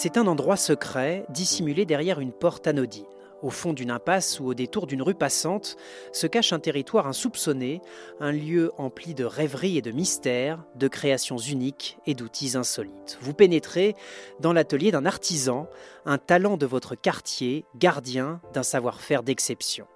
C'est un endroit secret, dissimulé derrière une porte anodine. Au fond d'une impasse ou au détour d'une rue passante se cache un territoire insoupçonné, un lieu empli de rêveries et de mystères, de créations uniques et d'outils insolites. Vous pénétrez dans l'atelier d'un artisan, un talent de votre quartier, gardien d'un savoir-faire d'exception.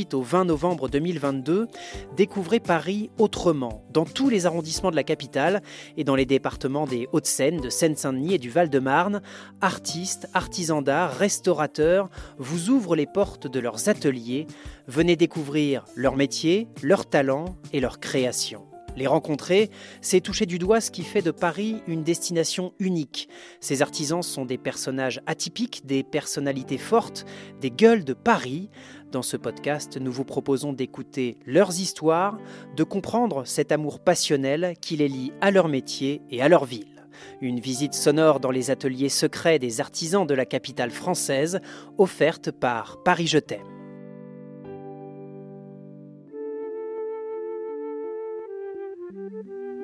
18 au 20 novembre 2022, découvrez Paris autrement, dans tous les arrondissements de la capitale et dans les départements des Hauts-de-Seine, de Seine-Saint-Denis et du Val-de-Marne. Artistes, artisans d'art, restaurateurs vous ouvrent les portes de leurs ateliers. Venez découvrir leur métier, leurs talents et leurs créations. Les rencontrer, c'est toucher du doigt ce qui fait de Paris une destination unique. Ces artisans sont des personnages atypiques, des personnalités fortes, des gueules de Paris. Dans ce podcast, nous vous proposons d'écouter leurs histoires, de comprendre cet amour passionnel qui les lie à leur métier et à leur ville. Une visite sonore dans les ateliers secrets des artisans de la capitale française, offerte par Paris Je. Thank you.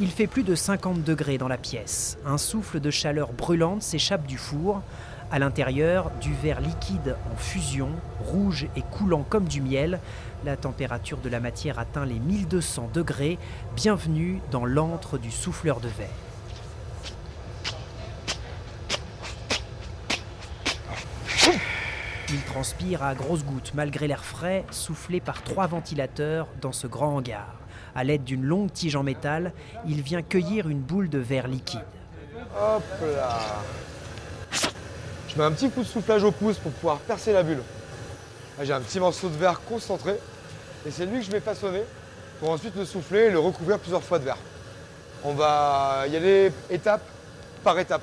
Il fait plus de 50 degrés dans la pièce. Un souffle de chaleur brûlante s'échappe du four. À l'intérieur, du verre liquide en fusion, rouge et coulant comme du miel. La température de la matière atteint les 1200 degrés. Bienvenue dans l'antre du souffleur de verre. Il transpire à grosses gouttes malgré l'air frais soufflé par trois ventilateurs dans ce grand hangar. À l'aide d'une longue tige en métal, il vient cueillir une boule de verre liquide. Hop là Je mets un petit coup de soufflage au pouce pour pouvoir percer la bulle. J'ai un petit morceau de verre concentré et c'est lui que je vais façonner pour ensuite le souffler et le recouvrir plusieurs fois de verre. On va y aller étape par étape.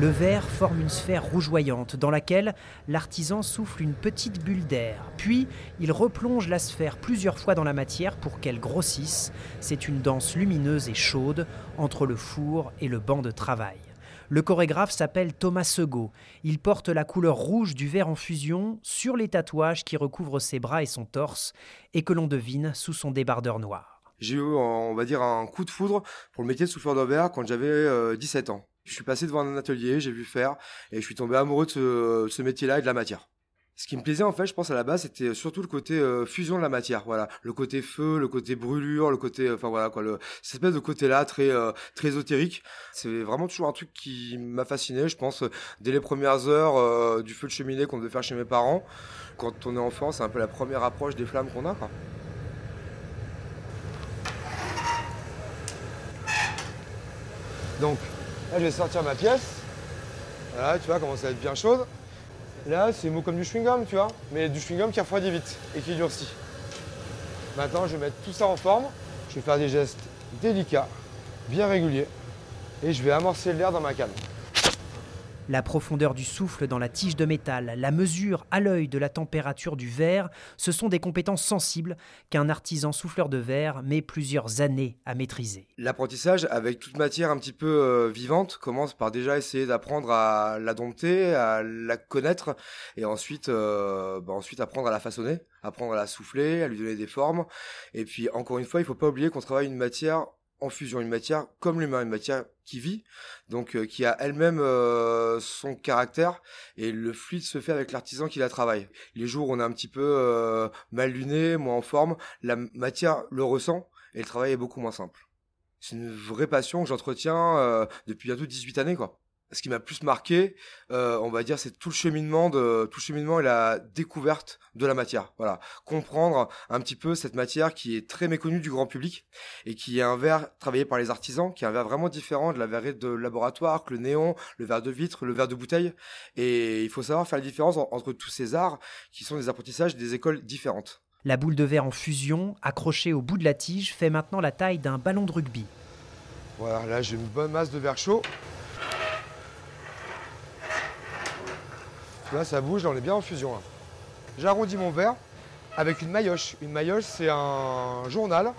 Le verre forme une sphère rougeoyante dans laquelle l'artisan souffle une petite bulle d'air. Puis il replonge la sphère plusieurs fois dans la matière pour qu'elle grossisse. C'est une danse lumineuse et chaude entre le four et le banc de travail. Le chorégraphe s'appelle Thomas Segaud. Il porte la couleur rouge du verre en fusion sur les tatouages qui recouvrent ses bras et son torse et que l'on devine sous son débardeur noir. J'ai eu, on va dire, un coup de foudre pour le métier de souffleur de verre quand j'avais euh, 17 ans. Je suis passé devant un atelier, j'ai vu faire, et je suis tombé amoureux de ce, métier-là et de la matière. Ce qui me plaisait en fait, je pense à la base, c'était surtout le côté euh, fusion de la matière, voilà, le côté feu, le côté brûlure, le côté, euh, enfin voilà quoi, cette espèce de côté-là très euh, très ésotérique. C'est vraiment toujours un truc qui m'a fasciné, je pense, dès les premières heures euh, du feu de cheminée qu'on devait faire chez mes parents. Quand on est enfant, c'est un peu la première approche des flammes qu'on a. Donc, là, je vais sortir ma pièce. Voilà, tu vois, comment ça va être bien chaude. Là, c'est mou comme du chewing-gum, tu vois, mais du chewing-gum qui refroidit vite et qui durcit. Maintenant, je vais mettre tout ça en forme. Je vais faire des gestes délicats, bien réguliers, et je vais amorcer l'air dans ma canne. La profondeur du souffle dans la tige de métal, la mesure à l'œil de la température du verre, ce sont des compétences sensibles qu'un artisan souffleur de verre met plusieurs années à maîtriser. L'apprentissage avec toute matière un petit peu euh, vivante commence par déjà essayer d'apprendre à la dompter, à la connaître, et ensuite, euh, bah, ensuite apprendre à la façonner, apprendre à la souffler, à lui donner des formes. Et puis encore une fois, il faut pas oublier qu'on travaille une matière en fusion, une matière comme l'humain, une matière qui vit, donc euh, qui a elle-même euh, son caractère, et le fluide se fait avec l'artisan qui la travaille. Les jours où on est un petit peu euh, mal luné, moins en forme, la matière le ressent, et le travail est beaucoup moins simple. C'est une vraie passion que j'entretiens depuis bientôt 18 années, quoi. Ce qui m'a plus marqué, euh, on va dire, c'est tout le cheminement de tout le cheminement et la découverte de la matière. Voilà, comprendre un petit peu cette matière qui est très méconnue du grand public et qui est un verre travaillé par les artisans, qui est un verre vraiment différent de la verrerie de laboratoire, que le néon, le verre de vitre, le verre de bouteille. Et il faut savoir faire la différence en- entre tous ces arts qui sont des apprentissages des écoles différentes. La boule de verre en fusion, accrochée au bout de la tige, fait maintenant la taille d'un ballon de rugby. Voilà, là j'ai une bonne masse de verre chaud. Ça bouge, on est bien en fusion. J'arrondis mon verre avec une maillotche. Une maillotche c'est un journal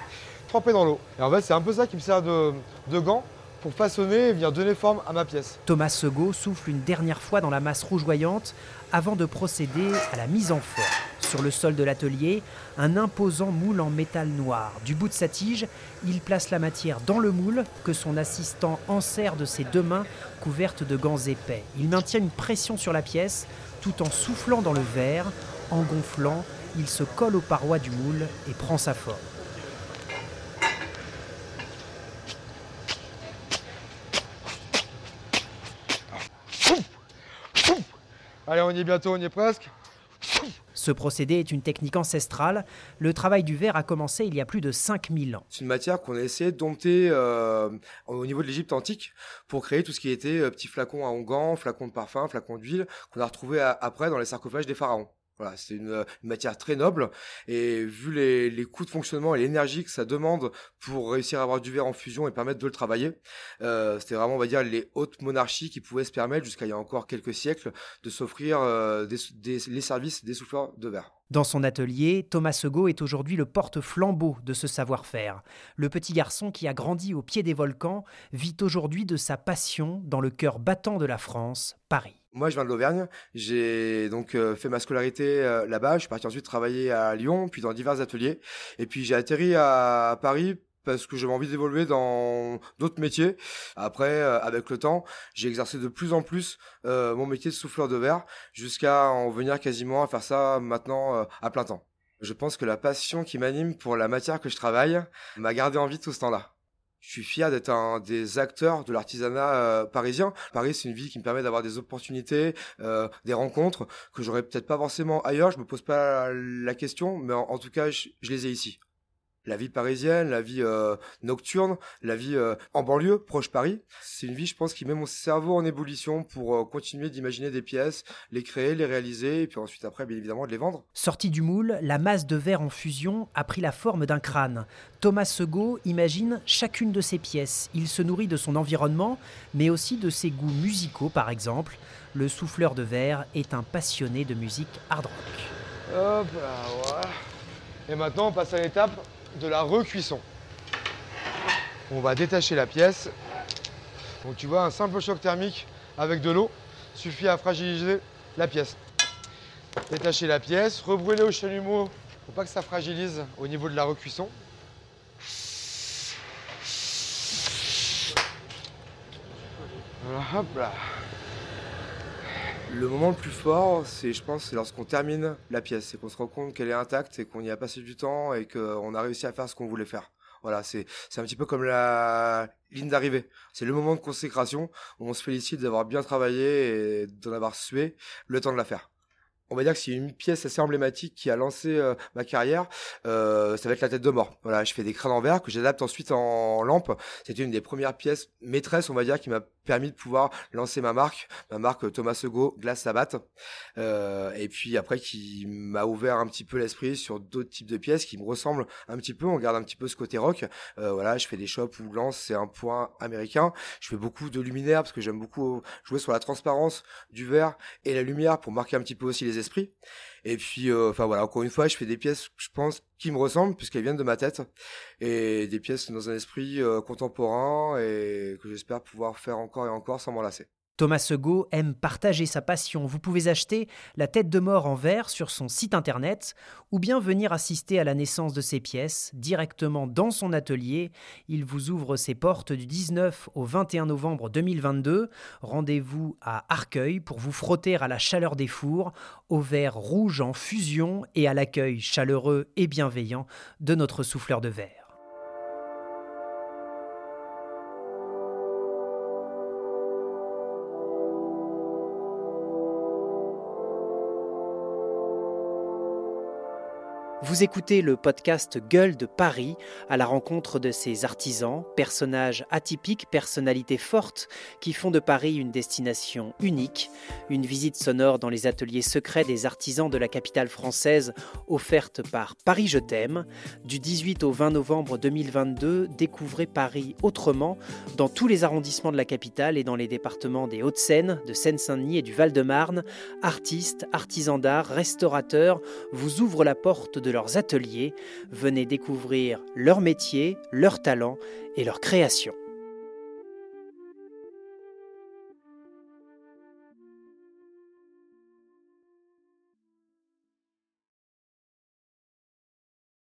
trempé dans l'eau. Et en fait c'est un peu ça qui me sert de, de gant pour façonner et venir donner forme à ma pièce. Thomas Segaud souffle une dernière fois dans la masse rougeoyante avant de procéder à la mise en forme. Sur le sol de l'atelier, un imposant moule en métal noir. Du bout de sa tige, il place la matière dans le moule que son assistant enserre de ses deux mains couvertes de gants épais. Il maintient une pression sur la pièce tout en soufflant dans le verre. En gonflant, il se colle aux parois du moule et prend sa forme. Allez, on y est bientôt, on y est presque. Ce procédé est une technique ancestrale. Le travail du verre a commencé il y a plus de 5000 ans. C'est une matière qu'on a essayé de dompter euh, au niveau de l'Égypte antique pour créer tout ce qui était euh, petits flacons à onguents, flacons de parfum, flacons d'huile qu'on a retrouvé après dans les sarcophages des pharaons. C'est une, matière très noble et vu les, coûts de fonctionnement et l'énergie que ça demande pour réussir à avoir du verre en fusion et permettre de le travailler, euh, c'était vraiment, on va dire, les hautes monarchies qui pouvaient se permettre, jusqu'à il y a encore quelques siècles, de s'offrir euh, les services des souffleurs de verre. Dans son atelier, Thomas Segaud est aujourd'hui le porte-flambeau de ce savoir-faire. Le petit garçon qui a grandi au pied des volcans vit aujourd'hui de sa passion dans le cœur battant de la France, Paris. Moi, je viens de l'Auvergne. J'ai donc euh, fait ma scolarité euh, là-bas. Je suis parti ensuite travailler à Lyon, puis dans divers ateliers. Et puis j'ai atterri à Paris parce que j'avais envie d'évoluer dans d'autres métiers. Après, euh, avec le temps, j'ai exercé de plus en plus mon métier de souffleur de verre, jusqu'à en venir quasiment à faire ça maintenant à plein temps. Je pense que la passion qui m'anime pour la matière que je travaille m'a gardé en vie tout ce temps-là. Je suis fier d'être un des acteurs de l'artisanat euh, parisien. Paris, c'est une ville qui me permet d'avoir des opportunités, euh, des rencontres que j'aurais peut-être pas forcément ailleurs. Je me pose pas la question, mais en, tout cas, je les ai ici la vie parisienne, la vie euh, nocturne, la vie euh, en banlieue, proche Paris. C'est une vie, je pense, qui met mon cerveau en ébullition pour euh, continuer d'imaginer des pièces, les créer, les réaliser, et puis ensuite, après, bien évidemment, de les vendre. Sortie du moule, la masse de verre en fusion a pris la forme d'un crâne. Thomas Segaud imagine chacune de ses pièces. Il se nourrit de son environnement, mais aussi de ses goûts musicaux, par exemple. Le souffleur de verre est un passionné de musique hard rock. Hop là, voilà. Et maintenant, on passe à l'étape de la recuisson. On va détacher la pièce. Donc tu vois, un simple choc thermique avec de l'eau suffit à fragiliser la pièce. Détacher la pièce, rebrûler au chalumeau pour pas que ça fragilise au niveau de la recuisson. Là. Le moment le plus fort, c'est, je pense, c'est lorsqu'on termine la pièce, c'est qu'on se rend compte qu'elle est intacte et qu'on y a passé du temps et qu'on a réussi à faire ce qu'on voulait faire. Voilà, c'est, c'est un petit peu comme la ligne d'arrivée. C'est le moment de consécration où on se félicite d'avoir bien travaillé et d'en avoir sué le temps de la faire on va dire que c'est une pièce assez emblématique qui a lancé euh, ma carrière. Euh, ça va être la tête de mort. Voilà, je fais des crânes en verre que j'adapte ensuite en lampe. C'était une des premières pièces maîtresses, on va dire, qui m'a permis de pouvoir lancer ma marque, ma marque Thomas Sego Glace Sabat. Euh, et puis après, qui m'a ouvert un petit peu l'esprit sur d'autres types de pièces qui me ressemblent un petit peu. On garde un petit peu ce côté rock. Euh, voilà, je fais des shops où lance c'est un point américain. Je fais beaucoup de luminaires parce que j'aime beaucoup jouer sur la transparence du verre et la lumière pour marquer un petit peu aussi les esprits. Et puis, euh, enfin voilà, encore une fois, je fais des pièces, je pense, qui me ressemblent puisqu'elles viennent de ma tête et des pièces dans un esprit euh, contemporain et que j'espère pouvoir faire encore et encore sans m'en lasser. Thomas Segaud aime partager sa passion. Vous pouvez acheter La tête de mort en verre sur son site internet ou bien venir assister à la naissance de ses pièces directement dans son atelier. Il vous ouvre ses portes du 19 au 21 novembre 2022. Rendez-vous à Arcueil pour vous frotter à la chaleur des fours, au verre rouge en fusion et à l'accueil chaleureux et bienveillant de notre souffleur de verre. Vous écoutez le podcast Gueule de Paris à la rencontre de ces artisans, personnages atypiques, personnalités fortes qui font de Paris une destination unique. Une visite sonore dans les ateliers secrets des artisans de la capitale française offerte par Paris Je t'aime. Du 18 au 20 novembre 2022, découvrez Paris autrement dans tous les arrondissements de la capitale et dans les départements des Hauts-de-Seine, de Seine-Saint-Denis et du Val-de-Marne. Artistes, artisans d'art, restaurateurs vous ouvrent la porte de leurs ateliers. Venez découvrir leur métier, leurs talents et leur création.